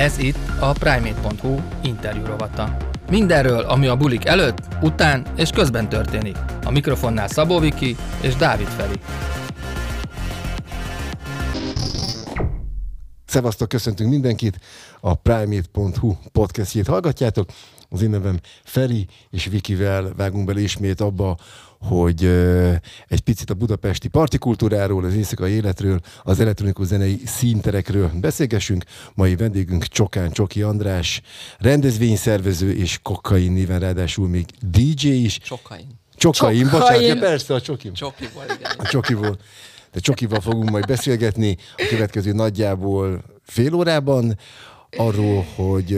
Ez itt a Primate.hu interjú rovata. Mindenről, ami a bulik előtt, után és közben történik. A mikrofonnál Szabó Viki és Dávid Feri. Szevasztok, köszöntünk mindenkit, a Primate.hu podcastjét hallgatjátok. Az én nevem Feri, és Vikivel vágunk bele ismét abba, hogy egy picit a budapesti partikultúráról, az éjszakai életről, az elektronikus zenei színterekről beszélgessünk. Mai vendégünk Csokán Csoki András, rendezvényszervező és kokain néven ráadásul még DJ is. Csokain. Csokain, Csokain. bocsánat, ja, persze a Csokim. Csokiból, igen. A Csokiból. De Csokival fogunk majd beszélgetni a következő nagyjából fél órában arról, hogy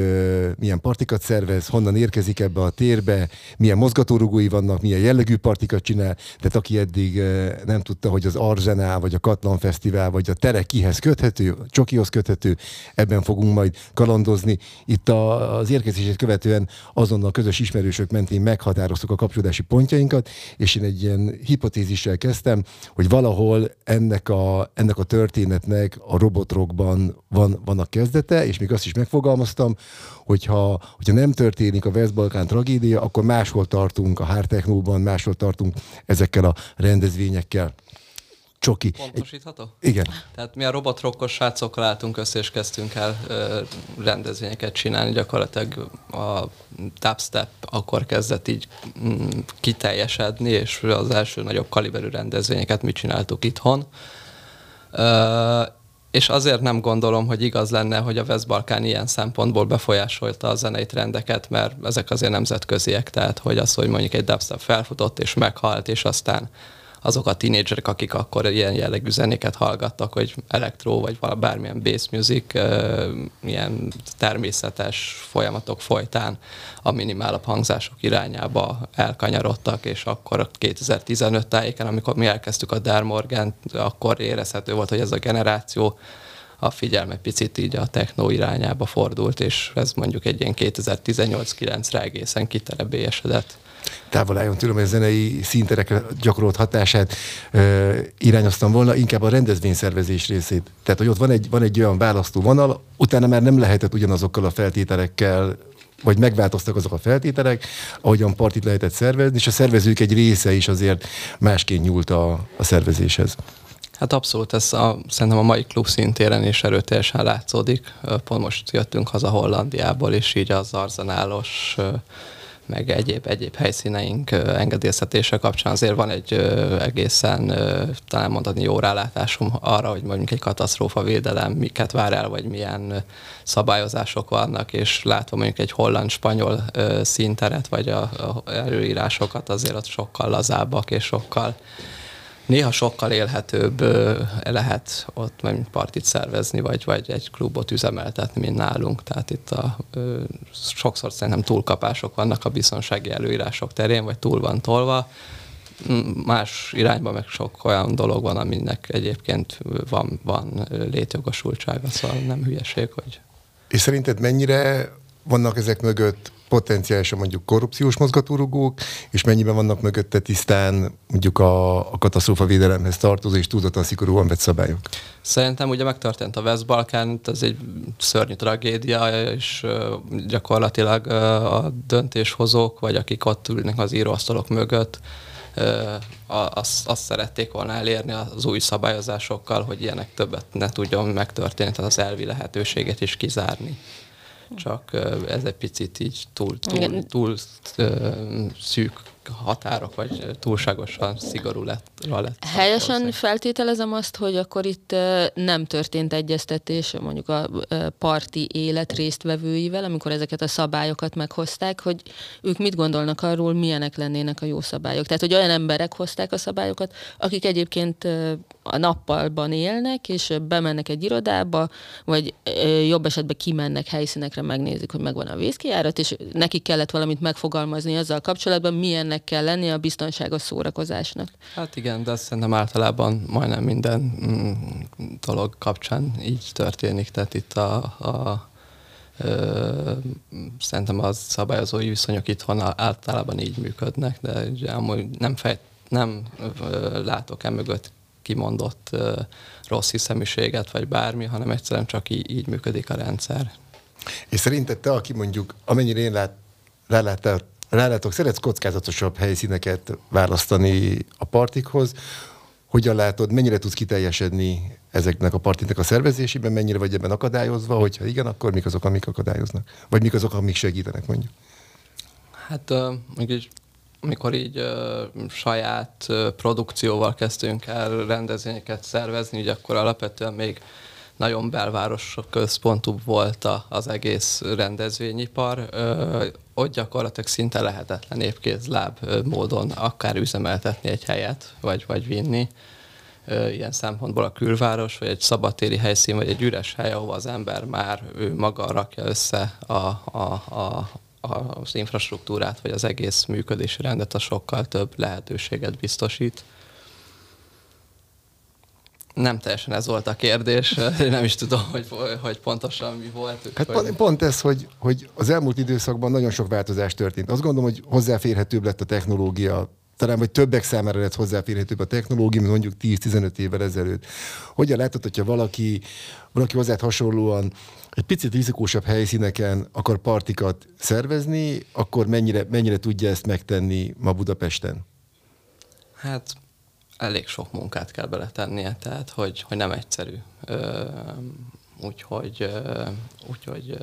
milyen partikat szervez, honnan érkezik ebbe a térbe, milyen mozgatórugói vannak, milyen jellegű partikat csinál. Tehát aki eddig nem tudta, hogy az Arzenál, vagy a Katlan Fesztivál, vagy a Tere kihez köthető, Csokihoz köthető, ebben fogunk majd kalandozni. Itt a, az érkezését követően azonnal közös ismerősök mentén meghatároztuk a kapcsolódási pontjainkat, és én egy ilyen hipotézissel kezdtem, hogy valahol ennek a, ennek a történetnek a robotrokban van, van a kezdete, és még azt is megfogalmaztam, hogyha, hogyha nem történik a West-Balkán tragédia, akkor máshol tartunk a hard technóban, máshol tartunk ezekkel a rendezvényekkel. Csoki. Pontosítható? Egy, igen. Tehát mi a robotrokkos srácokkal álltunk össze, és kezdtünk el ö, rendezvényeket csinálni. Gyakorlatilag a dubstep akkor kezdett így mm, kiteljesedni, és az első nagyobb kaliberű rendezvényeket mi csináltuk itthon. Ö, és azért nem gondolom, hogy igaz lenne, hogy a West-Balkán ilyen szempontból befolyásolta a zenei trendeket, mert ezek azért nemzetköziek, tehát hogy az, hogy mondjuk egy dubstep felfutott és meghalt, és aztán azok a tínédzserek, akik akkor ilyen jellegű zenéket hallgattak, hogy elektro, vagy bármilyen bass music, ilyen természetes folyamatok folytán a minimálabb hangzások irányába elkanyarodtak, és akkor a 2015 tájéken, amikor mi elkezdtük a Dermorgan, akkor érezhető volt, hogy ez a generáció a figyelme picit így a techno irányába fordult, és ez mondjuk egy ilyen 2018-9-re egészen kiterebélyesedett távol álljon tőlem, hogy a zenei szinterekre gyakorolt hatását ö, irányoztam volna, inkább a rendezvényszervezés részét. Tehát, hogy ott van egy, van egy olyan választó vonal, utána már nem lehetett ugyanazokkal a feltételekkel vagy megváltoztak azok a feltételek, ahogyan partit lehetett szervezni, és a szervezők egy része is azért másként nyúlt a, a szervezéshez. Hát abszolút, ez a, szerintem a mai klub szintéren is erőteljesen látszódik. Pont most jöttünk haza Hollandiából, és így az arzenálos meg egyéb, egyéb helyszíneink engedélyeztetése kapcsán azért van egy egészen talán mondani jó rálátásom arra, hogy mondjuk egy katasztrófa védelem miket vár el, vagy milyen szabályozások vannak, és látva mondjuk egy holland-spanyol színteret, vagy a, a előírásokat azért ott sokkal lazábbak, és sokkal néha sokkal élhetőbb lehet ott mondjuk partit szervezni, vagy, vagy egy klubot üzemeltetni, mint nálunk. Tehát itt a, sokszor szerintem túlkapások vannak a biztonsági előírások terén, vagy túl van tolva. Más irányban meg sok olyan dolog van, aminek egyébként van, van létjogosultsága, szóval nem hülyeség, hogy... És szerinted mennyire vannak ezek mögött potenciálisan mondjuk korrupciós mozgatórugók, és mennyiben vannak mögötte tisztán mondjuk a, a katasztrófa védelemhez tartozó és túlzottan szigorúan vett szabályok? Szerintem ugye megtörtént a West-Balkán, ez egy szörnyű tragédia, és gyakorlatilag a döntéshozók, vagy akik ott ülnek az íróasztalok mögött, azt, azt szerették volna elérni az új szabályozásokkal, hogy ilyenek többet ne tudjon megtörténni, tehát az elvi lehetőséget is kizárni csak ez egy picit így túl, túl, túl szűk határok, vagy túlságosan szigorú lett. lett Helyesen feltételezem azt, hogy akkor itt nem történt egyeztetés mondjuk a parti élet résztvevőivel, amikor ezeket a szabályokat meghozták, hogy ők mit gondolnak arról, milyenek lennének a jó szabályok. Tehát, hogy olyan emberek hozták a szabályokat, akik egyébként a nappalban élnek, és bemennek egy irodába, vagy jobb esetben kimennek helyszínekre, megnézik, hogy megvan a vízkijárat, és nekik kellett valamit megfogalmazni azzal kapcsolatban, milyennek kell lenni a biztonságos szórakozásnak. Hát igen, de szerintem általában majdnem minden mm, dolog kapcsán így történik, tehát itt a, a szerintem az szabályozói viszonyok itthon általában így működnek, de amúgy nem, fej, nem látok e mögött kimondott rossz hiszeműséget, vagy bármi, hanem egyszerűen csak így, így működik a rendszer. És szerinted te, aki mondjuk, amennyire én lát, rálátok, rálátok, szeretsz kockázatosabb helyszíneket választani a partikhoz, hogyan látod, mennyire tudsz kiteljesedni ezeknek a partiknak a szervezésében, mennyire vagy ebben akadályozva, hogyha igen, akkor mik azok, amik akadályoznak? Vagy mik azok, amik segítenek mondjuk? Hát uh, amikor így uh, saját uh, produkcióval kezdtünk el rendezvényeket szervezni, így akkor alapvetően még nagyon belváros központú volt a, az egész rendezvényipar. Uh, ott gyakorlatilag szinte lehetetlen épkézláb módon akár üzemeltetni egy helyet, vagy, vagy vinni. Uh, ilyen szempontból a külváros, vagy egy szabadtéri helyszín, vagy egy üres hely, ahova az ember már ő maga rakja össze a, a, a, az infrastruktúrát, vagy az egész működési rendet, a sokkal több lehetőséget biztosít. Nem teljesen ez volt a kérdés, nem is tudom, hogy, hogy pontosan mi volt. Hát hogy... pont ez, hogy, hogy az elmúlt időszakban nagyon sok változás történt. Azt gondolom, hogy hozzáférhetőbb lett a technológia, talán vagy többek számára lett hozzáférhetőbb a technológia, mint mondjuk 10-15 évvel ezelőtt. Hogyan látod, hogyha valaki, valaki hozzád hasonlóan egy picit rizikósabb helyszíneken akar partikat szervezni, akkor mennyire, mennyire tudja ezt megtenni ma Budapesten? Hát elég sok munkát kell beletennie, tehát hogy, hogy nem egyszerű. Úgyhogy úgyhogy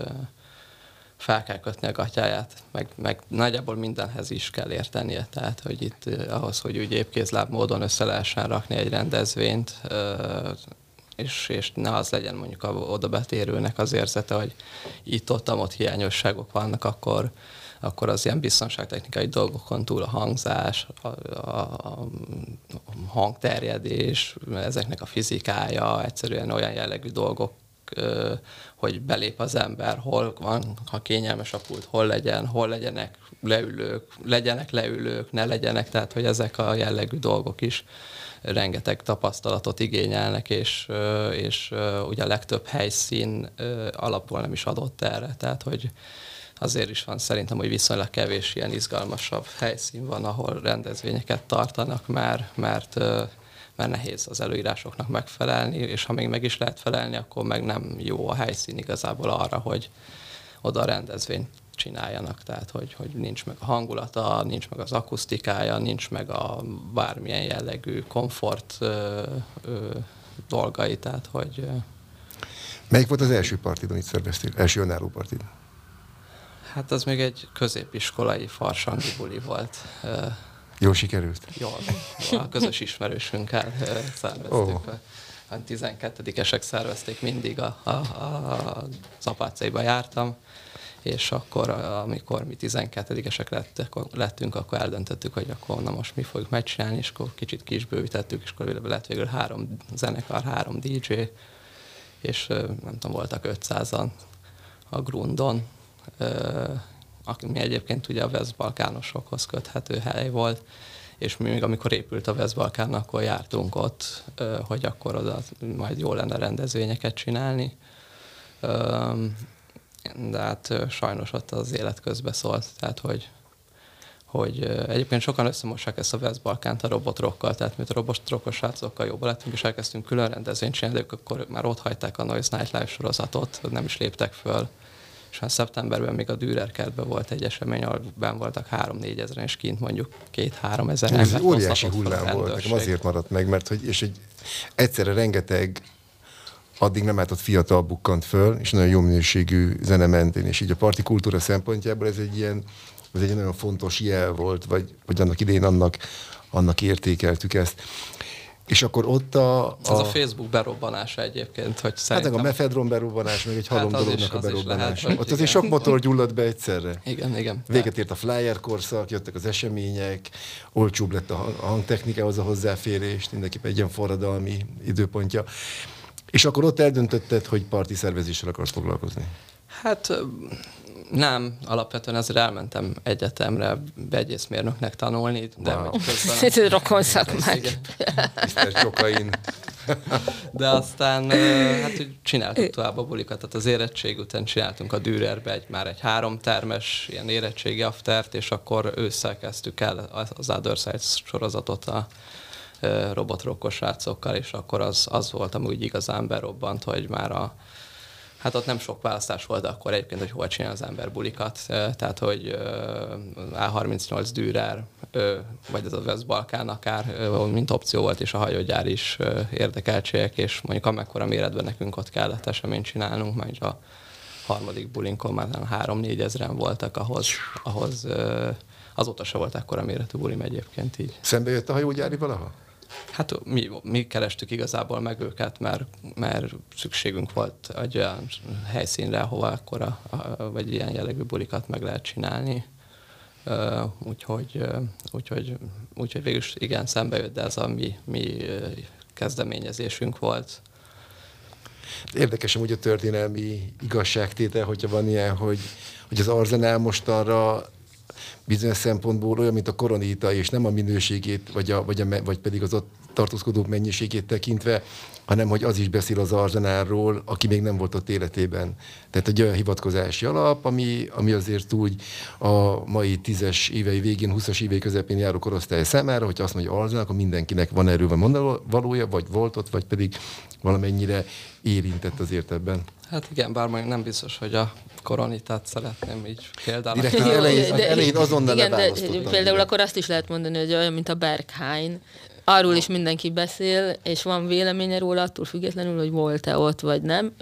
fel kell kötni a gatyáját, meg, meg nagyjából mindenhez is kell értenie, tehát hogy itt ahhoz, hogy úgy épkézláb módon össze lehessen rakni egy rendezvényt, és, és ne az legyen mondjuk a oda betérőnek az érzete, hogy itt-ott ott hiányosságok vannak, akkor, akkor az ilyen biztonságtechnikai dolgokon túl a hangzás, a, a, a hangterjedés, ezeknek a fizikája, egyszerűen olyan jellegű dolgok, hogy belép az ember, hol van, ha kényelmes a pult, hol legyen, hol legyenek leülők, legyenek leülők, ne legyenek, tehát hogy ezek a jellegű dolgok is rengeteg tapasztalatot igényelnek, és, és ugye a legtöbb helyszín alapból nem is adott erre, tehát hogy azért is van szerintem, hogy viszonylag kevés ilyen izgalmasabb helyszín van, ahol rendezvényeket tartanak már, mert mert nehéz az előírásoknak megfelelni, és ha még meg is lehet felelni, akkor meg nem jó a helyszín igazából arra, hogy oda a rendezvényt csináljanak, tehát hogy, hogy nincs meg a hangulata, nincs meg az akusztikája, nincs meg a bármilyen jellegű komfort ö, ö, dolgai, tehát hogy... Melyik volt az első partid, amit szerveztél? Első önálló partid? Hát az még egy középiskolai farsangi buli volt. Jó sikerült? Jól. A közös ismerősünkkel szerveztük. Oh. A 12-esek szervezték mindig, a, a, a, az apácaiba jártam, és akkor, amikor mi 12-esek lettek, lettünk, akkor eldöntöttük, hogy akkor na most mi fogjuk megcsinálni, és akkor kicsit kisbővítettük, és akkor lett végül három zenekar, három DJ, és nem tudom, voltak 500-an a Grundon, ami egyébként ugye a Veszbalkánosokhoz köthető hely volt, és mi még amikor épült a Veszbalkán, akkor jártunk ott, hogy akkor oda majd jó lenne rendezvényeket csinálni de hát sajnos ott az élet közbe szólt, tehát hogy, hogy egyébként sokan összemossák ezt a West Balkánt a robotrokkal, tehát mi a robotrokkos srácokkal jobban lettünk, és elkezdtünk külön rendezvényt csinálni, de akkor már ott hagyták a Noise Night Live sorozatot, nem is léptek föl. És hát szeptemberben még a Dürer kertben volt egy esemény, ahol ben voltak 3-4 ezeren, és kint mondjuk 2-3 ezer Ez egy óriási hullám volt, nekem azért maradt meg, mert hogy, és egy, egyszerre rengeteg addig nem látott fiatal bukkant föl, és nagyon jó minőségű zene mentén, és így a parti kultúra szempontjából ez egy ilyen, ez egy nagyon fontos jel volt, vagy, vagy annak idén annak, annak értékeltük ezt. És akkor ott a... a... Ez a Facebook berobbanása egyébként, hogy szerintem... Hát a mefedron berobbanás, meg egy halom hát dolognak is, a berobbanása. Lehet, ott azért sok motor gyulladt be egyszerre. Igen, igen. Véget ért a flyer korszak, jöttek az események, olcsóbb lett a hangtechnikához a hozzáférés, mindenképpen egy ilyen forradalmi időpontja. És akkor ott eldöntötted, hogy parti szervezéssel akarsz foglalkozni? Hát nem, alapvetően azért elmentem egyetemre begyészmérnöknek tanulni, de wow. közben... Rokon szakmák. De aztán hát úgy csináltuk tovább a bulikat, tehát az érettség után csináltunk a Dürerbe egy, már egy három termes ilyen érettségi aftert, és akkor ősszel kezdtük el az Other Sides sorozatot a robotrokkos srácokkal, és akkor az, az volt, úgy igazán berobbant, hogy már a Hát ott nem sok választás volt akkor egyébként, hogy hol csinál az ember bulikat. Tehát, hogy A38 Dürer, vagy ez a West Balkán akár, mint opció volt, és a hajógyár is érdekeltségek, és mondjuk amekkora méretben nekünk ott kellett eseményt csinálnunk, majd a harmadik bulinkon már 3-4 ezeren voltak, ahhoz, ahhoz azóta se volt akkora méretű bulim egyébként így. Szembe jött a hajógyári valaha? Hát mi, mi kerestük igazából meg őket, mert, mert szükségünk volt egy olyan helyszínre, ahova akkora, vagy ilyen jellegű bulikat meg lehet csinálni. Uh, úgyhogy, uh, úgyhogy, úgyhogy végül is igen, szembe jött, de ez a mi, mi kezdeményezésünk volt. Érdekes hogy a történelmi igazságtétel, hogyha van ilyen, hogy, hogy az Arzenál most arra bizonyos szempontból olyan, mint a koronita, és nem a minőségét, vagy, a, vagy, a, vagy pedig az ott tartózkodók mennyiségét tekintve, hanem hogy az is beszél az Arzenálról, aki még nem volt ott életében. Tehát egy olyan hivatkozási alap, ami, ami azért úgy a mai tízes évei végén, 20-as évei közepén járó korosztály számára, hogy azt mondja Arzenál, akkor mindenkinek van erről van valója, vagy volt ott, vagy pedig valamennyire érintett azért ebben. Hát igen, bár majd nem biztos, hogy a koronitát szeretném így például. Direkt az elején, az elején azonnal igen, de például akkor azt is lehet mondani, hogy olyan, mint a Berghain, arról is mindenki beszél, és van véleménye róla, attól függetlenül, hogy volt-e ott, vagy nem.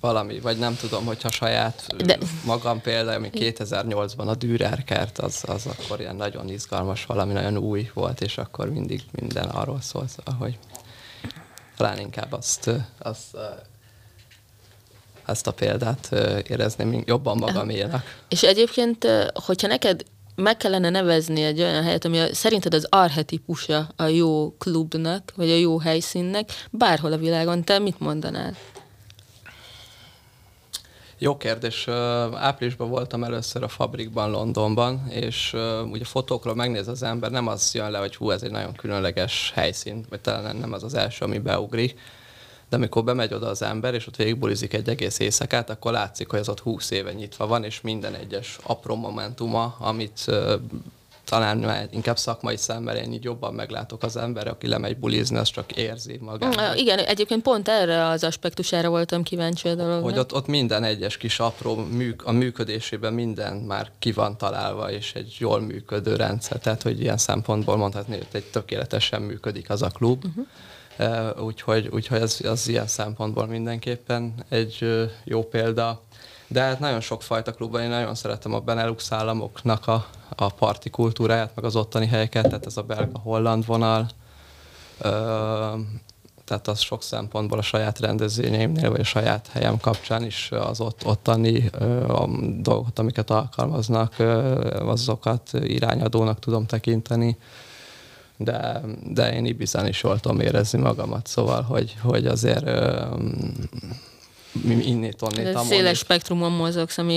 Valami, vagy nem tudom, hogyha saját De... magam például, ami 2008-ban a Dürer kert, az, az akkor ilyen nagyon izgalmas, valami nagyon új volt, és akkor mindig minden arról szólt, hogy talán inkább azt, azt ezt a példát érezném jobban magaménak. És egyébként, hogyha neked meg kellene nevezni egy olyan helyet, ami a, szerinted az arhetipusa a jó klubnak, vagy a jó helyszínnek, bárhol a világon, te mit mondanál? Jó kérdés. Áprilisban voltam először a fabrikban Londonban, és ugye fotókról megnéz az ember, nem az jön le, hogy hú, ez egy nagyon különleges helyszín, vagy talán nem az az első, ami beugrik, de amikor bemegy oda az ember, és ott végigbulizik egy egész éjszakát, akkor látszik, hogy ez ott 20 éve nyitva van, és minden egyes apró momentuma, amit uh, talán már inkább szakmai szemmel én így jobban meglátok az ember, aki lemegy bulizni, az csak érzi magát. Mm, igen, egyébként pont erre az aspektusára voltam kíváncsi a dolognak. Hogy ott, ott minden egyes kis apró műk, a működésében minden már ki van találva, és egy jól működő rendszer. Tehát, hogy ilyen szempontból mondhatni, hogy egy tökéletesen működik az a klub. Uh-huh úgyhogy, úgyhogy ez, az ilyen szempontból mindenképpen egy jó példa. De hát nagyon sok fajta klubban, én nagyon szeretem a Benelux államoknak a, a parti kultúráját, meg az ottani helyeket, tehát ez a belga-holland vonal. Ö, tehát az sok szempontból a saját rendezvényeimnél, vagy a saját helyem kapcsán is az ott, ottani ö, a dolgokat, amiket alkalmaznak, ö, azokat irányadónak tudom tekinteni de, de én Ibizán is tudom érezni magamat, szóval, hogy, hogy azért innét, onnét, Széles spektrumon mozogsz, ami...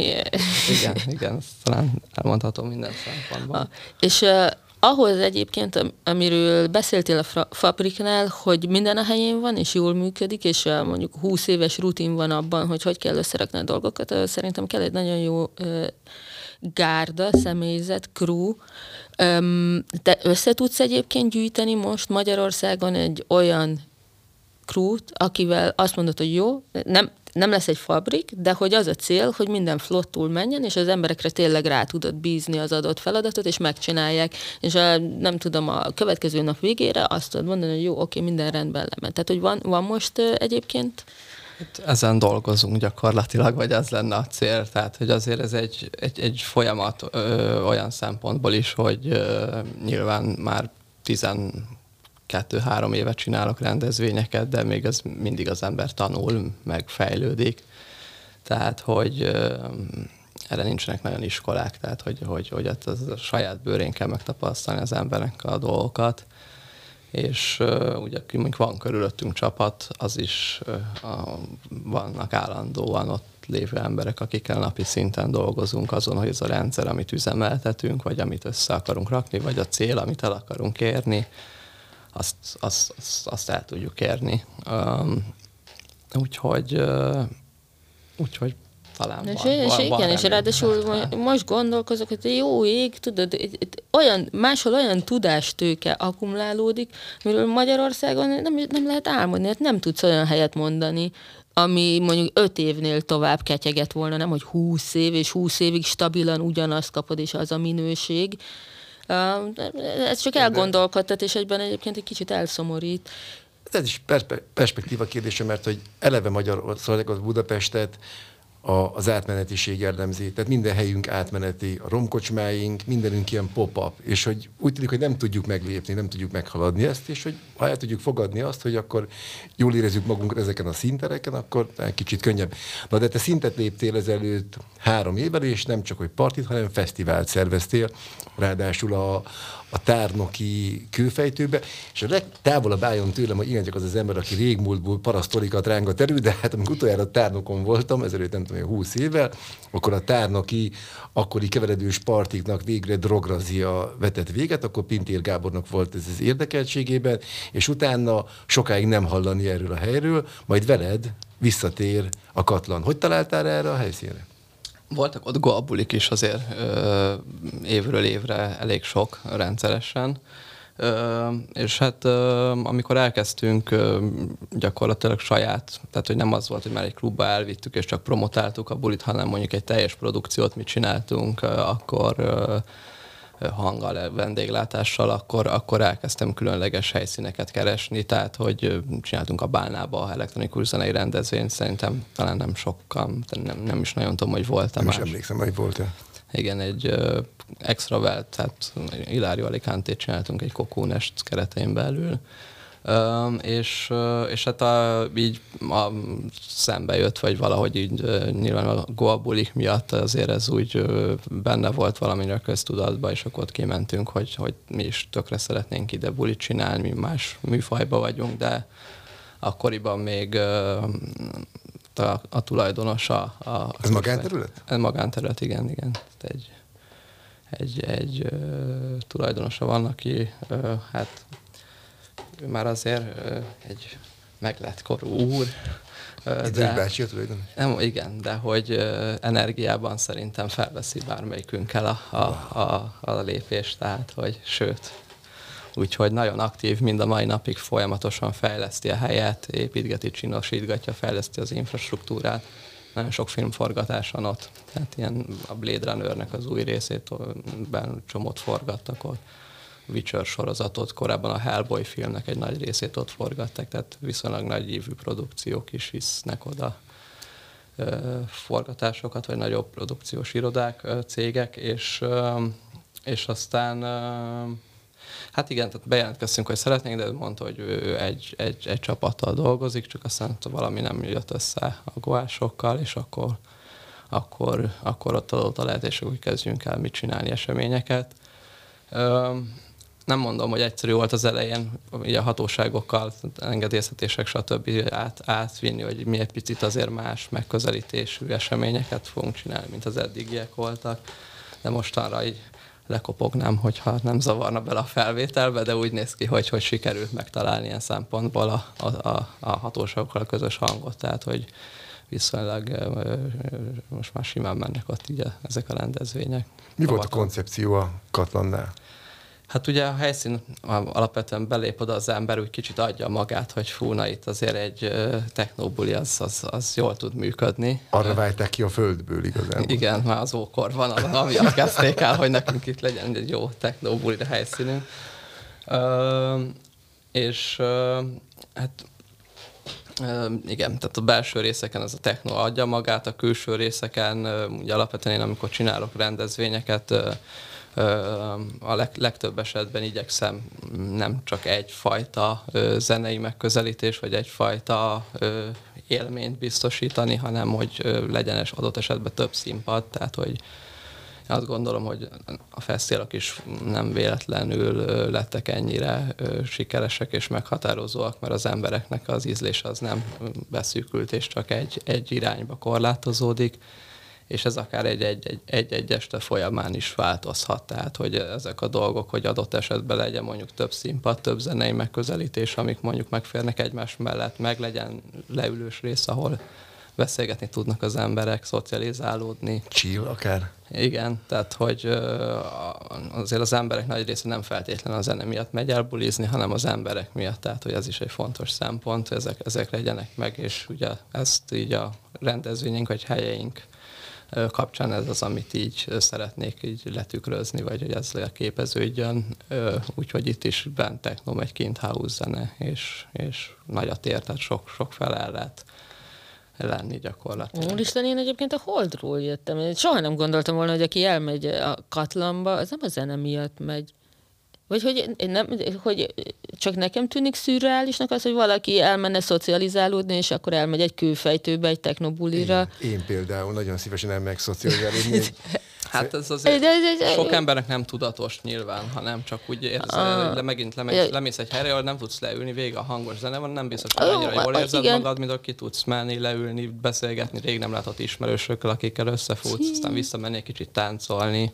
Igen, igen, talán elmondhatom minden szempontból. Ah, és uh, ahhoz egyébként, amiről beszéltél a fabriknál, hogy minden a helyén van, és jól működik, és uh, mondjuk 20 éves rutin van abban, hogy hogy kell összerakni a dolgokat, uh, szerintem kell egy nagyon jó uh, gárda, személyzet, crew, te össze tudsz egyébként gyűjteni most Magyarországon egy olyan krút, akivel azt mondod, hogy jó, nem, nem lesz egy fabrik, de hogy az a cél, hogy minden flottul menjen, és az emberekre tényleg rá tudod bízni az adott feladatot, és megcsinálják, és a, nem tudom, a következő nap végére azt tudod mondani, hogy jó, oké, minden rendben lement. Tehát, hogy van, van most egyébként ezen dolgozunk gyakorlatilag, vagy ez lenne a cél. Tehát, hogy azért ez egy, egy, egy folyamat ö, olyan szempontból is, hogy ö, nyilván már 12-3 éve csinálok rendezvényeket, de még ez mindig az ember tanul, meg fejlődik. Tehát, hogy ö, erre nincsenek nagyon iskolák, tehát hogy, hogy, hogy ez a saját bőrén kell megtapasztalni az embernek a dolgokat és uh, ugye mondjuk van körülöttünk csapat, az is uh, a, vannak állandóan ott lévő emberek, akikkel napi szinten dolgozunk azon, hogy ez a rendszer, amit üzemeltetünk, vagy amit össze akarunk rakni, vagy a cél, amit el akarunk érni, azt, azt, azt, azt el tudjuk érni. Um, úgyhogy, uh, úgyhogy talán És, van, és van, igen, van és ráadásul mo- most gondolkozok, hogy jó ég, tudod, olyan, máshol olyan tudástőke akkumulálódik, amiről Magyarországon nem, nem lehet álmodni, hát nem tudsz olyan helyet mondani, ami mondjuk öt évnél tovább ketyeget volna, nem, hogy húsz év, és húsz évig stabilan ugyanazt kapod, és az a minőség. Ez csak elgondolkodtat, és egyben egyébként egy kicsit elszomorít. Ez is perspe- perspektíva kérdése, mert hogy eleve Magyarországot, Budapestet a, az átmenetiség jellemzi. Tehát minden helyünk átmeneti, a romkocsmáink, mindenünk ilyen pop-up, és hogy úgy tűnik, hogy nem tudjuk meglépni, nem tudjuk meghaladni ezt, és hogy ha el tudjuk fogadni azt, hogy akkor jól érezzük magunkat ezeken a szintereken, akkor kicsit könnyebb. Na de te szintet léptél ezelőtt három évvel, és nem csak, hogy partit, hanem fesztivált szerveztél, ráadásul a, a tárnoki kőfejtőbe, és a legtávolabb álljon tőlem, hogy igen, csak az az ember, aki régmúltból parasztorikat rángat elő, de hát amikor utoljára a tárnokon voltam, ezelőtt nem 20 évvel, akkor a tárnoki akkori keveredős partiknak végre drograzia vetett véget, akkor Pintér Gábornak volt ez az érdekeltségében, és utána sokáig nem hallani erről a helyről, majd veled visszatér a katlan. Hogy találtál erre a helyszínre? Voltak ott golbulik is azért ö, évről évre elég sok rendszeresen. És hát amikor elkezdtünk gyakorlatilag saját, tehát hogy nem az volt, hogy már egy klubba elvittük és csak promotáltuk a bulit, hanem mondjuk egy teljes produkciót mit csináltunk, akkor hanggal, vendéglátással, akkor, akkor elkezdtem különleges helyszíneket keresni, tehát hogy csináltunk a Bálnába elektronikus zenei rendezvényt, szerintem talán nem sokan, nem, nem is nagyon tudom, hogy voltam Nem is más. emlékszem, hogy volt-e. Igen, egy uh, extravelt, tehát Ilario Alicante csináltunk egy kokónest keretein belül. Um, és, uh, és hát a, így a, szembe jött, vagy valahogy így uh, nyilván a golbulik miatt azért ez úgy uh, benne volt valamire a köztudatban, és akkor ott kimentünk, hogy, hogy mi is tökre szeretnénk ide bulit csinálni, mi más műfajba vagyunk, de akkoriban még a, a tulajdonos a, a Ez magánterület? ez magánterület, igen, igen. Egy, egy, egy ö, tulajdonosa van, aki ö, hát ő már azért ö, egy meglett korú úr. ö, Egy de- bácsi a tulajdonos? nem, igen, de hogy ö, energiában szerintem felveszi bármelyikünkkel a, a, a, a lépést, tehát hogy sőt, úgyhogy nagyon aktív, mind a mai napig folyamatosan fejleszti a helyet, építgeti, csinosítgatja, fejleszti az infrastruktúrát. Nagyon sok filmforgatás van ott, tehát ilyen a Blade Runner-nek az új részét ben csomót forgattak ott. Witcher sorozatot, korábban a Hellboy filmnek egy nagy részét ott forgatták, tehát viszonylag nagy ívű produkciók is visznek oda forgatásokat, vagy nagyobb produkciós irodák, cégek, és, és aztán Hát igen, tehát bejelentkeztünk, hogy szeretnénk, de mondta, hogy ő egy, egy, egy csapattal dolgozik, csak aztán valami nem jött össze a goásokkal, és akkor, akkor, akkor ott adott a lehetőség, hogy kezdjünk el mit csinálni eseményeket. Ö, nem mondom, hogy egyszerű volt az elején így a hatóságokkal, engedélyeztetések, stb. Át, átvinni, hogy mi egy picit azért más megközelítésű eseményeket fogunk csinálni, mint az eddigiek voltak. De mostanra így lekopognám, hogyha nem zavarna bele a felvételbe, de úgy néz ki, hogy, hogy sikerült megtalálni ilyen szempontból a, a, a, a hatóságokkal a közös hangot, tehát hogy viszonylag most már simán mennek ott így a, ezek a rendezvények. Mi volt a koncepció a katlannál? Hát ugye a helyszín a- alapvetően belép oda az ember, úgy kicsit adja magát, hogy fú, na itt azért egy ö, technobuli az, az, az jól tud működni. Arra vágták ki a földből igazából. Igen, már az ókor van, amiatt kezdték el, hogy nekünk itt legyen egy jó technobuli helyszínünk. Ö, és ö, hát igen, tehát a belső részeken ez a techno adja magát, a külső részeken, ugye alapvetően én amikor csinálok rendezvényeket, a leg, legtöbb esetben igyekszem nem csak egyfajta zenei megközelítés, vagy egyfajta élményt biztosítani, hanem hogy legyen es adott esetben több színpad, tehát hogy azt gondolom, hogy a fesztiválok is nem véletlenül lettek ennyire sikeresek és meghatározóak, mert az embereknek az ízlés az nem beszűkült, és csak egy, egy irányba korlátozódik, és ez akár egy-egy egy, egy este folyamán is változhat. Tehát, hogy ezek a dolgok, hogy adott esetben legyen mondjuk több színpad, több zenei megközelítés, amik mondjuk megférnek egymás mellett, meg legyen leülős rész, ahol beszélgetni tudnak az emberek, szocializálódni. Chill akár? Igen, tehát hogy azért az emberek nagy része nem feltétlen a zene miatt megy el bulizni, hanem az emberek miatt, tehát hogy ez is egy fontos szempont, hogy ezek, ezek legyenek meg, és ugye ezt így a rendezvényünk vagy helyeink kapcsán ez az, amit így szeretnék így letükrözni, vagy hogy ez leképeződjön. Úgyhogy itt is bent techno, egy kint house zene, és, és nagy a tér, tehát sok, sok fel el lehet lenni gyakorlatilag. Úristen, én egyébként a Holdról jöttem. Én soha nem gondoltam volna, hogy aki elmegy a Katlamba, az nem a zene miatt megy. Vagy hogy, nem, hogy csak nekem tűnik szürreálisnak az, hogy valaki elmenne szocializálódni, és akkor elmegy egy kőfejtőbe, egy technobulira. Én, én például nagyon szívesen elmegyek szocializálódni. Hát ez azért sok embernek nem tudatos nyilván, hanem csak úgy érzel, hogy le megint lemegy, lemész egy helyre, ahol nem tudsz leülni, vége a hangos zene van, nem biztos, hogy annyira jól érzed igen. magad, mint ki tudsz menni, leülni, beszélgetni rég nem látott ismerősökkel, akikkel összefutsz, aztán visszamenni egy kicsit táncolni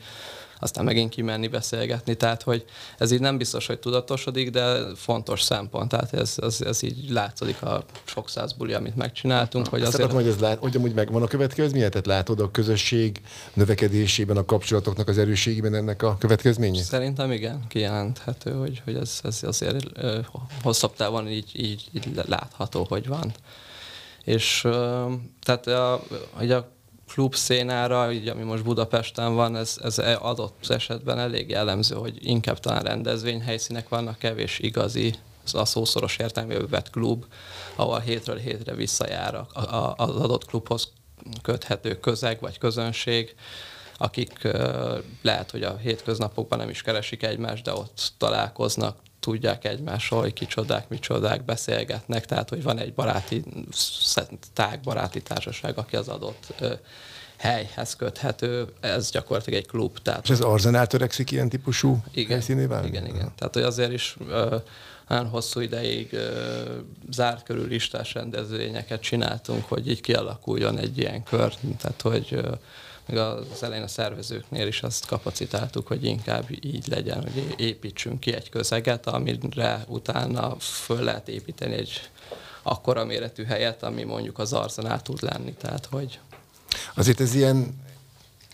aztán megint kimenni, beszélgetni, tehát hogy ez így nem biztos, hogy tudatosodik, de fontos szempont, tehát ez, ez, ez így látszik a sok száz buli, amit megcsináltunk. Hogy azért... hogy, ez lát, hogy amúgy megvan a következménye, tehát látod a közösség növekedésében, a kapcsolatoknak az erőségében ennek a következménye? Szerintem igen, kijelenthető, hogy, hogy ez, ez azért ö, hosszabb távon így, így, így látható, hogy van. És ö, tehát a, hogy a klub szénára, így, ami most Budapesten van, ez, ez adott esetben elég jellemző, hogy inkább talán rendezvényhelyszínek vannak, kevés igazi, a szószoros értelmében vett klub, ahol hétről hétre visszajár a, a, az adott klubhoz köthető közeg vagy közönség, akik lehet, hogy a hétköznapokban nem is keresik egymást, de ott találkoznak, tudják egymással, hogy kicsodák, micsodák, beszélgetnek, tehát hogy van egy baráti, tág baráti társaság, aki az adott ö, helyhez köthető, ez gyakorlatilag egy klub. Tehát, És ez Arzenál törekszik ilyen típusú igen, helyszínével? Igen, igen. Tehát, hogy azért is ö, nagyon hosszú ideig ö, zárt körül listás rendezvényeket csináltunk, hogy így kialakuljon egy ilyen kör, tehát, hogy ö, még az elején a szervezőknél is azt kapacitáltuk, hogy inkább így legyen, hogy építsünk ki egy közeget, amire utána föl lehet építeni egy akkora méretű helyet, ami mondjuk az arzenál tud lenni. Tehát, hogy... Azért ez ilyen,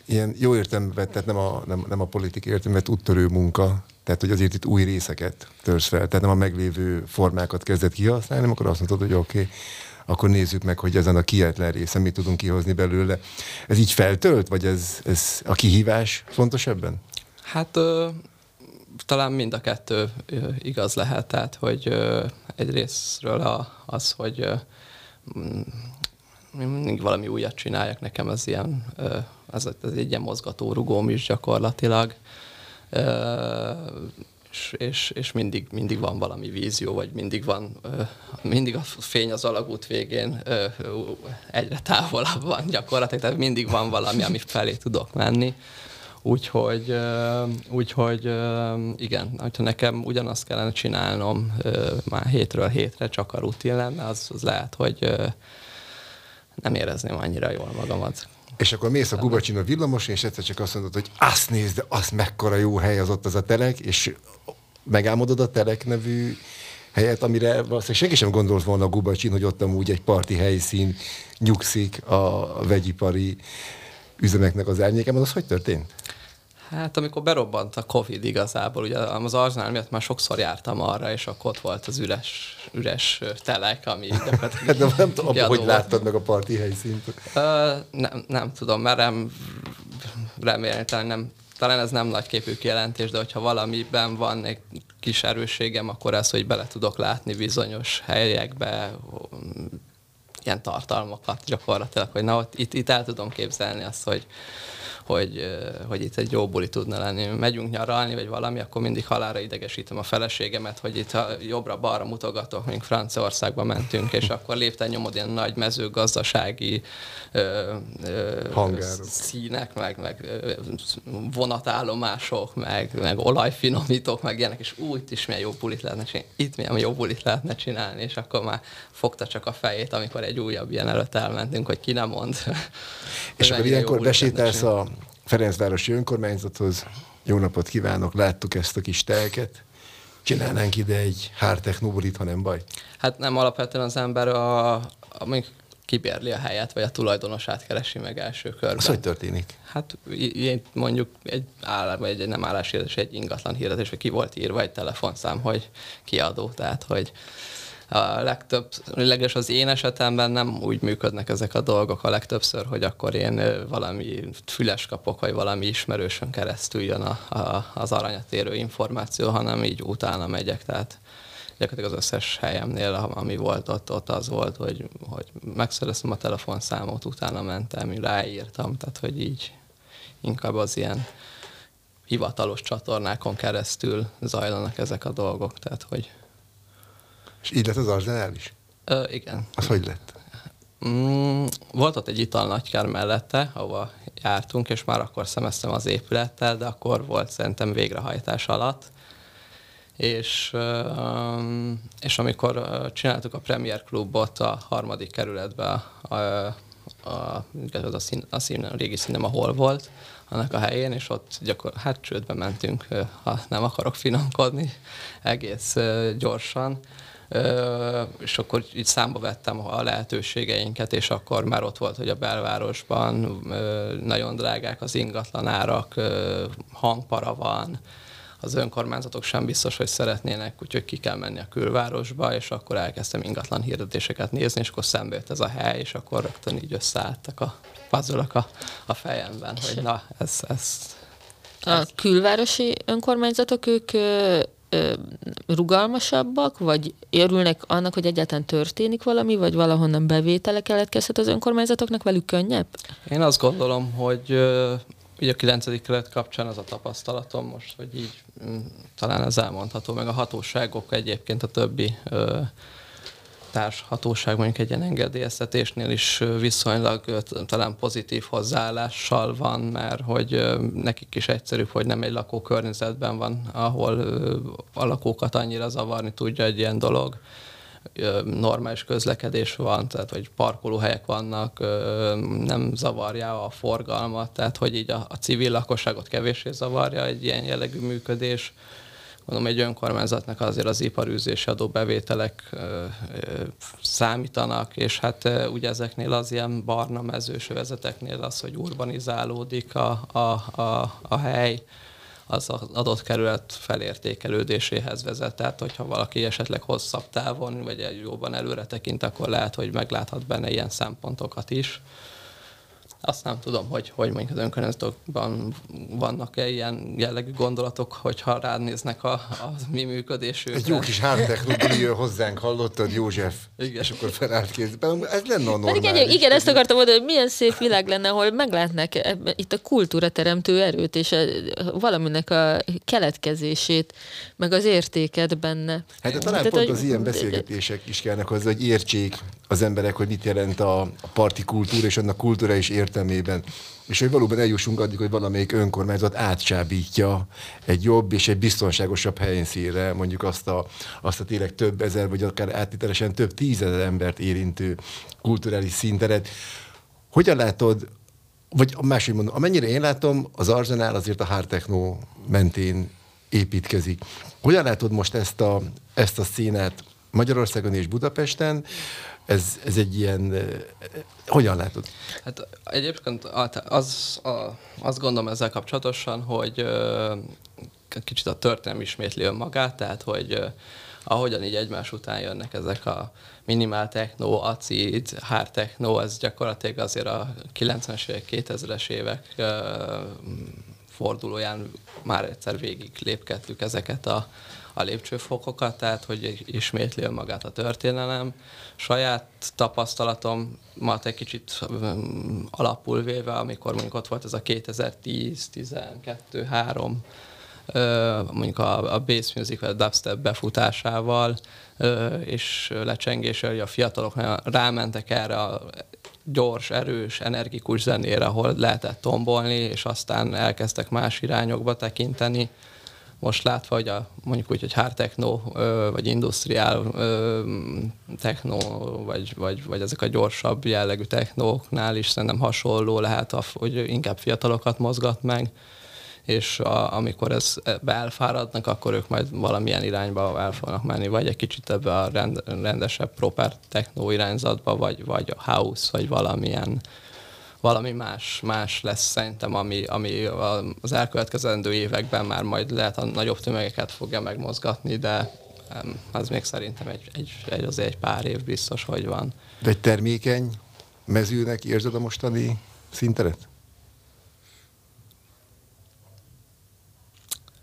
ilyen jó értelemben, tehát nem a, nem, nem a politik értelemben úttörő munka, tehát hogy azért itt új részeket törsz fel, tehát nem a meglévő formákat kezdett kihasználni, akkor azt mondod, hogy oké, okay, akkor nézzük meg, hogy ezen a kietlen részen mit tudunk kihozni belőle. Ez így feltölt, vagy ez, ez a kihívás fontos ebben? Hát ö, talán mind a kettő ö, igaz lehet, tehát hogy ö, egy részről a, az, hogy ö, mindig valami újat csináljak, nekem ez ilyen, ez, ez egy ilyen mozgatórugóm is gyakorlatilag. És, és, és mindig, mindig van valami vízió, vagy mindig van, mindig a fény az alagút végén egyre távolabb van gyakorlatilag, tehát mindig van valami, ami felé tudok menni. Úgyhogy, úgyhogy igen, hogyha nekem ugyanazt kellene csinálnom már hétről hétre, csak a rutin lenne, az, az lehet, hogy nem érezném annyira jól magamat. És akkor mész a Gubacsin a villamos, és egyszer csak azt mondod, hogy azt nézd, de az mekkora jó hely az ott az a telek, és megálmodod a telek nevű helyet, amire valószínűleg senki sem gondolt volna a Gubacsin, hogy ott amúgy egy parti helyszín nyugszik a vegyipari üzemeknek az árnyékában. Az hogy történt? Hát amikor berobbant a Covid igazából, ugye az Arzenál miatt már sokszor jártam arra, és akkor ott volt az üres, üres telek, ami hát de nem tudom, hogy láttad meg a parti helyszínt. Uh, nem, nem tudom, mert nem remélem, talán nem talán ez nem nagy képű kijelentés, de hogyha valamiben van egy kis erősségem, akkor ez, hogy bele tudok látni bizonyos helyekbe ilyen tartalmakat gyakorlatilag, hogy na ott itt, itt el tudom képzelni azt, hogy hogy, hogy itt egy jó buli tudna lenni. Megyünk nyaralni, vagy valami, akkor mindig halára idegesítem a feleségemet, hogy itt jobbra-balra mutogatok, mint Franciaországba mentünk, és akkor lépten nyomod ilyen nagy mezőgazdasági ö, ö, színek, meg, meg vonatállomások, meg, meg olajfinomítók, meg ilyenek, és úgy is milyen jó bulit lehetne csinálni, itt milyen jó bulit lehetne csinálni, és akkor már fogta csak a fejét, amikor egy újabb ilyen előtt elmentünk, hogy ki nem mond. És akkor ilyenkor besétálsz a Ferencvárosi önkormányzathoz. Jó napot kívánok, láttuk ezt a kis telket. Csinálnánk ide egy hártech ha nem baj? Hát nem alapvetően az ember a, a kibérli a helyet, vagy a tulajdonosát keresi meg első körben. Az hogy történik? Hát én mondjuk egy, áll, vagy egy nem álláshirdetés, egy ingatlan hirdetés, vagy ki volt írva egy telefonszám, hogy kiadó, tehát hogy a legtöbb, leges az én esetemben nem úgy működnek ezek a dolgok a legtöbbször, hogy akkor én valami füles kapok, vagy valami ismerősön keresztül jön a, a, az aranyat érő információ, hanem így utána megyek, tehát gyakorlatilag az összes helyemnél, ami volt ott, ott az volt, hogy, hogy megszereztem a telefonszámot, utána mentem, ráírtam, tehát hogy így inkább az ilyen hivatalos csatornákon keresztül zajlanak ezek a dolgok, tehát hogy... És így lett az arzenál is? Ö, igen. Az hogy lett? Mm, volt ott egy ital nagykár mellette, ahova jártunk, és már akkor szemeztem az épülettel, de akkor volt szerintem végrehajtás alatt, és, és amikor csináltuk a Premier Klubot a harmadik kerületben, a, a, a, a, szín, a, szín, a régi színem, ahol volt, annak a helyén, és ott gyakor, hát csődbe mentünk, ha nem akarok finomkodni, egész gyorsan. És akkor így számba vettem a lehetőségeinket, és akkor már ott volt, hogy a belvárosban nagyon drágák az ingatlanárak, hangpara van, az önkormányzatok sem biztos, hogy szeretnének, úgyhogy ki kell menni a külvárosba, és akkor elkezdtem ingatlan hirdetéseket nézni, és akkor szembe jött ez a hely, és akkor rögtön így összeálltak a puzzle a, a fejemben, hogy na, ez, ez, ez. A külvárosi önkormányzatok, ők rugalmasabbak, vagy örülnek annak, hogy egyáltalán történik valami, vagy valahonnan bevétele keletkezhet az önkormányzatoknak, velük könnyebb? Én azt gondolom, hogy így a 9. kelet kapcsán az a tapasztalatom most, hogy így mm, talán ez elmondható, meg a hatóságok egyébként a többi ö, társhatóság mondjuk egy ilyen engedélyeztetésnél is viszonylag talán pozitív hozzáállással van, mert hogy nekik is egyszerűbb, hogy nem egy lakókörnyezetben van, ahol a lakókat annyira zavarni tudja egy ilyen dolog normális közlekedés van, tehát hogy parkolóhelyek vannak, nem zavarja a forgalmat, tehát hogy így a, a civil lakosságot kevéssé zavarja egy ilyen jellegű működés. Mondom, egy önkormányzatnak azért az iparűzési adóbevételek ö, ö, számítanak, és hát ugye ezeknél az ilyen barna mezős vezeteknél az, hogy urbanizálódik a, a, a, a hely, az adott kerület felértékelődéséhez vezet. Tehát, hogyha valaki esetleg hosszabb távon, vagy jobban előre tekint, akkor lehet, hogy megláthat benne ilyen szempontokat is. Azt nem tudom, hogy, hogy mondjuk az önkormányzatokban vannak-e ilyen jellegű gondolatok, hogyha ránéznek a, a mi működésünkre. Egy jó kis hardtech jön hozzánk, hallottad József? Igen. És akkor felállt kézben. Ez lenne a normális. Igen, igen, ezt akartam mondani, hogy milyen szép világ lenne, ahol meglátnák ebben, itt a kultúra teremtő erőt, és a, valaminek a keletkezését, meg az értéket benne. Hát de talán Tehát, pont hogy... az ilyen beszélgetések is kellnek hozzá, hogy értsék az emberek, hogy mit jelent a, parti kultúra, és annak kultúra is értelmében. És hogy valóban eljussunk addig, hogy valamelyik önkormányzat átsábítja egy jobb és egy biztonságosabb helyszínre mondjuk azt a, azt a tényleg több ezer, vagy akár áttételesen több tízezer embert érintő kulturális színteret. Hogyan látod, vagy máshogy mondom, amennyire én látom, az Arzenál azért a hard techno mentén építkezik. Hogyan látod most ezt a, ezt a színet Magyarországon és Budapesten? Ez, ez egy ilyen, hogyan látod? Hát egyébként az, az, azt gondolom ezzel kapcsolatosan, hogy kicsit a történelem ismétli önmagát, tehát hogy ahogyan így egymás után jönnek ezek a minimál techno, acid, hard techno, ez gyakorlatilag azért a 90-es évek, 2000-es évek fordulóján már egyszer végig lépkedtük ezeket a a lépcsőfokokat, tehát hogy ismétli magát a történelem. Saját tapasztalatom ma egy kicsit alapul véve, amikor mondjuk ott volt ez a 2010, 12, 3, mondjuk a, a bass music vagy a dubstep befutásával és lecsengéssel, hogy a fiatalok rámentek erre a gyors, erős, energikus zenére, ahol lehetett tombolni, és aztán elkezdtek más irányokba tekinteni most látva, hogy a, mondjuk úgy, hogy hard techno, vagy industriál techno, vagy, vagy, vagy ezek a gyorsabb jellegű technóknál is szerintem hasonló lehet, hogy inkább fiatalokat mozgat meg, és a, amikor ez elfáradnak, akkor ők majd valamilyen irányba el fognak menni, vagy egy kicsit ebbe a rend, rendesebb proper techno irányzatba, vagy, vagy a house, vagy valamilyen valami más, más lesz szerintem, ami, ami az elkövetkezendő években már majd lehet a nagyobb tömegeket fogja megmozgatni, de az még szerintem egy, egy, egy, azért egy pár év biztos, hogy van. De egy termékeny mezőnek érzed a mostani szinteret?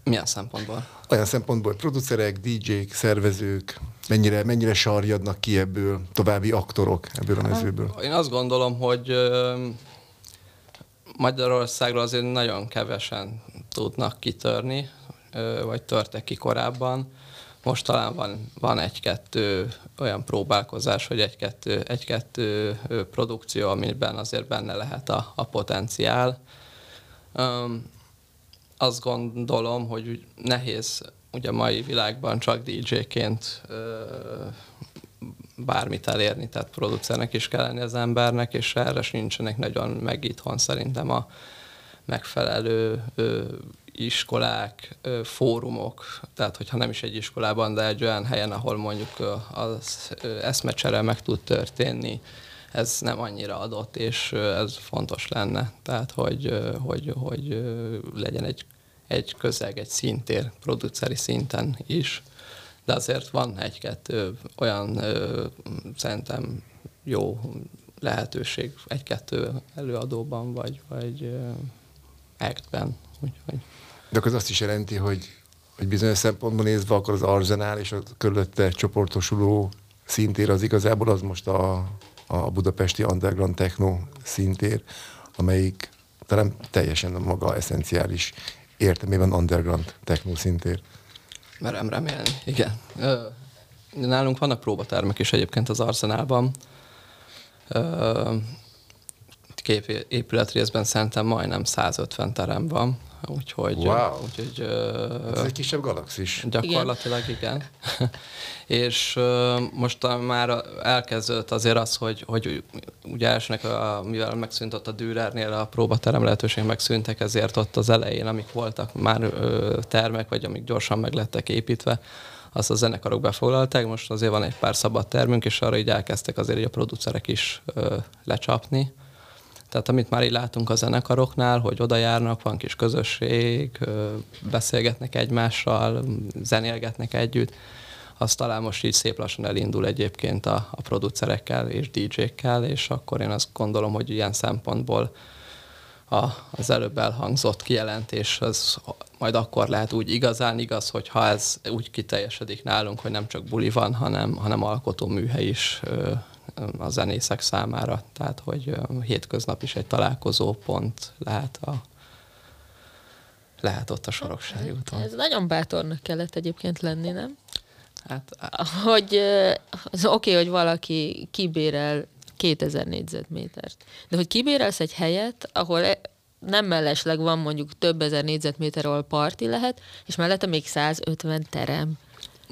Milyen szempontból? Olyan szempontból, hogy producerek, DJ-k, szervezők, mennyire, mennyire sarjadnak ki ebből további aktorok ebből a mezőből? Én azt gondolom, hogy Magyarországról azért nagyon kevesen tudnak kitörni, vagy törtek ki korábban. Most talán van, van egy-kettő olyan próbálkozás, hogy egy-kettő, egy-kettő produkció, amiben azért benne lehet a, a potenciál. Um, azt gondolom, hogy nehéz ugye a mai világban csak DJ-ként bármit elérni, tehát producernek is kell lenni az embernek, és erre nincsenek nagyon meg itthon szerintem a megfelelő ö, iskolák, ö, fórumok, tehát hogyha nem is egy iskolában, de egy olyan helyen, ahol mondjuk az eszmecsere meg tud történni, ez nem annyira adott, és ez fontos lenne. Tehát, hogy, hogy, hogy legyen egy, egy közeg, egy szintér, produceri szinten is de azért van egy-kettő olyan ö, szerintem jó lehetőség egy-kettő előadóban, vagy, vagy actben. Úgyhogy. De akkor az azt is jelenti, hogy, hogy bizonyos szempontból nézve, akkor az arzenál és a körülötte csoportosuló szintér az igazából az most a, a budapesti underground techno szintér, amelyik talán teljesen a maga eszenciális értelmében underground techno szintér. Merem remélni, igen. Nálunk vannak próbatermek is egyébként az arzenálban. Két épületrészben szerintem majdnem 150 terem van, úgyhogy... Wow. úgyhogy Ez egy kisebb galaxis. Gyakorlatilag igen. igen. és uh, most már elkezdődött azért az, hogy, hogy ugye elsőnek, a, mivel megszűnt ott a Dürernél a próbaterem lehetőség megszűntek, ezért ott az elején, amik voltak már uh, termek, vagy amik gyorsan meg lettek építve, azt a zenekarok befoglalták, most azért van egy pár szabad termünk, és arra így elkezdtek azért a producerek is uh, lecsapni. Tehát amit már így látunk a zenekaroknál, hogy oda járnak, van kis közösség, beszélgetnek egymással, zenélgetnek együtt, az talán most így szép lassan elindul egyébként a, a producerekkel és DJ-kkel, és akkor én azt gondolom, hogy ilyen szempontból a, az előbb elhangzott kijelentés, az majd akkor lehet úgy igazán igaz, hogyha ez úgy kiteljesedik nálunk, hogy nem csak buli van, hanem, hanem alkotó műhely is a zenészek számára. Tehát, hogy hétköznap is egy találkozó pont lehet a lehet ott a Soroksári úton. Ez nagyon bátornak kellett egyébként lenni, nem? Hát, hogy az oké, okay, hogy valaki kibérel 2000 négyzetmétert, de hogy kibérelsz egy helyet, ahol e- nem mellesleg van mondjuk több ezer négyzetméter, ahol parti lehet, és mellette még 150 terem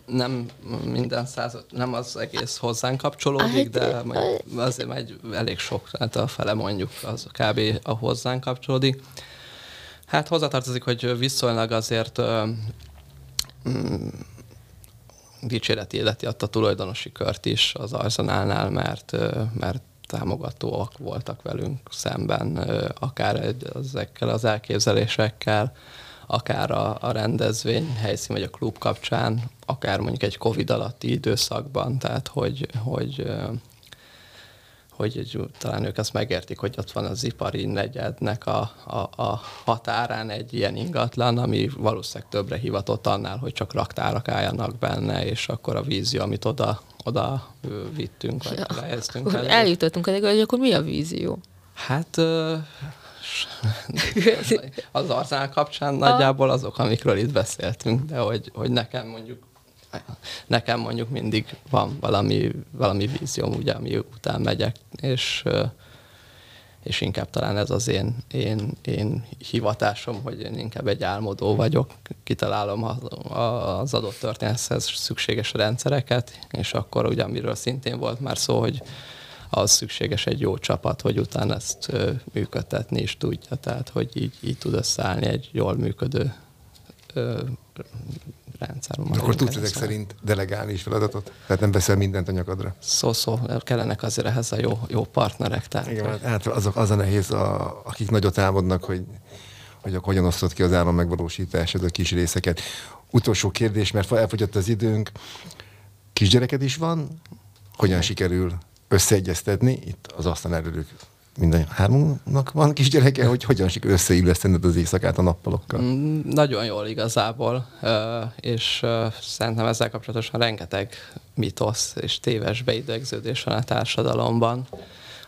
nem minden száz, nem az egész hozzánk kapcsolódik, de azért megy elég sok, tehát a fele mondjuk az kb. a hozzánk kapcsolódik. Hát hozzátartozik, hogy viszonylag azért mm, dicséret életi adta a tulajdonosi kört is az Arzenálnál, mert, mert támogatóak voltak velünk szemben, akár ezekkel az elképzelésekkel, akár a, a rendezvény helyszín vagy a klub kapcsán, akár mondjuk egy Covid alatti időszakban, tehát hogy, hogy hogy talán ők ezt megértik, hogy ott van az ipari negyednek a, a, a határán egy ilyen ingatlan, ami valószínűleg többre hivatott annál, hogy csak raktárak álljanak benne, és akkor a vízió, amit oda, oda vittünk, vagy ja. lehelyeztünk. Eljutottunk eddig, hogy akkor mi a vízió? Hát az arzenál kapcsán nagyjából azok, amikről itt beszéltünk, de hogy, hogy nekem mondjuk nekem mondjuk mindig van valami, valami vízióm, ugye, ami után megyek, és, és inkább talán ez az én, én, én hivatásom, hogy én inkább egy álmodó vagyok, kitalálom az adott történethez szükséges rendszereket, és akkor ugye, amiről szintén volt már szó, hogy az szükséges egy jó csapat, hogy utána ezt ö, működtetni is tudja, tehát hogy így, így tud összeállni egy jól működő ö, rendszer. De akkor tudsz ezek szerint delegálni is feladatot? Tehát nem veszel mindent a nyakadra? Szó-szó, kellenek azért ehhez a jó, jó partnerek. Tehát, Igen, hát azok, az a nehéz, a, akik nagyot álmodnak, hogy, hogy akkor hogyan osztott ki az állam megvalósításod a kis részeket. Utolsó kérdés, mert elfogyott az időnk. Kisgyereked is van? Hogyan sikerül összeegyeztetni? Itt az asztal előlük minden hármunknak van kisgyereke, hogy hogyan sikerül összeillesztened az éjszakát a nappalokkal? Mm, nagyon jól igazából, és szerintem ezzel kapcsolatosan rengeteg mitosz és téves beidegződés van a társadalomban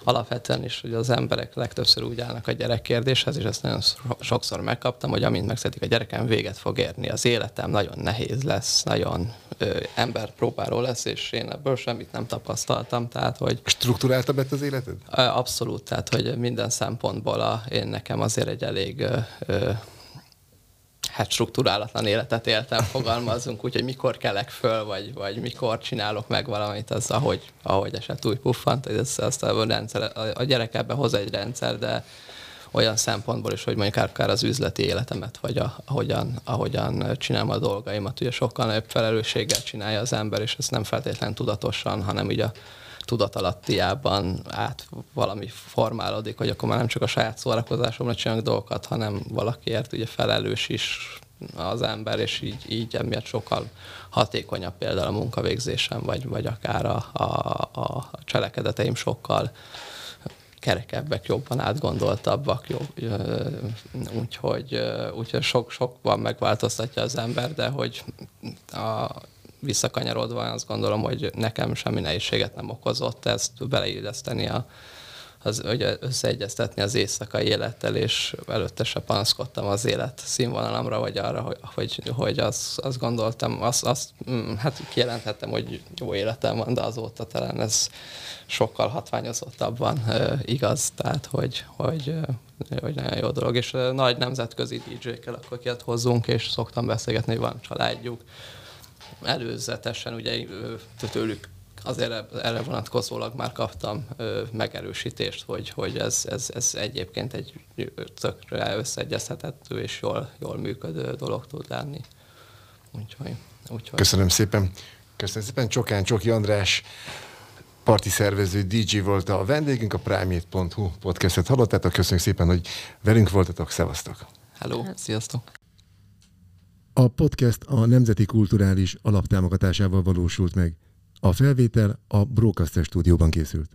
alapvetően is, hogy az emberek legtöbbször úgy állnak a gyerekkérdéshez, és ezt nagyon sokszor megkaptam, hogy amint megszedik a gyerekem, véget fog érni. Az életem nagyon nehéz lesz, nagyon ö, ember próbáló lesz, és én ebből semmit nem tapasztaltam. Tehát, hogy Strukturáltabb lett az életed? Abszolút, tehát hogy minden szempontból a, én nekem azért egy elég ö, ö, hát struktúrálatlan életet éltem, fogalmazunk, úgyhogy mikor kelek föl, vagy, vagy mikor csinálok meg valamit, az ahogy, ahogy eset új puffant, hogy ez, azt a, rendszer, a gyerek ebbe hoz egy rendszer, de olyan szempontból is, hogy mondjuk akár az üzleti életemet, vagy a, ahogyan, ahogyan csinálom a dolgaimat, ugye sokkal nagyobb felelősséggel csinálja az ember, és ezt nem feltétlenül tudatosan, hanem ugye a tudatalattiában át valami formálódik, hogy akkor már nem csak a saját szórakozásomra csinálok dolgokat, hanem valakiért ugye felelős is az ember, és így, így emiatt sokkal hatékonyabb például a munkavégzésem, vagy, vagy akár a, a, a cselekedeteim sokkal kerekebbek, jobban átgondoltabbak, jobb, úgyhogy, úgyhogy sok, sokban megváltoztatja az ember, de hogy a, visszakanyarodva azt gondolom, hogy nekem semmi nehézséget nem okozott ezt beleilleszteni a, az, hogy összeegyeztetni az éjszakai élettel, és előtte se panaszkodtam az élet színvonalamra, vagy arra, hogy, hogy, hogy azt gondoltam, azt, azt, mm, hát kijelenthettem, hogy jó életem van, de azóta talán ez sokkal hatványozottabban igaz, tehát hogy, hogy, hogy nagyon jó dolog, és nagy nemzetközi DJ-kkel akkor kiad hozzunk, és szoktam beszélgetni, hogy van családjuk, előzetesen ugye tőlük azért erre vonatkozólag már kaptam megerősítést, hogy, hogy ez, ez, ez egyébként egy tökre összeegyeztethető és jól, jól működő dolog tud lenni. Úgyhogy, úgyhogy. Köszönöm szépen. Köszönöm szépen. Csokán Csoki András, parti szervező DJ volt a vendégünk, a primate.hu podcastet hallottátok. Köszönjük szépen, hogy velünk voltatok. Szevasztok! Hello, sziasztok! A podcast a Nemzeti Kulturális Alaptámogatásával valósult meg. A felvétel a Broadcaster stúdióban készült.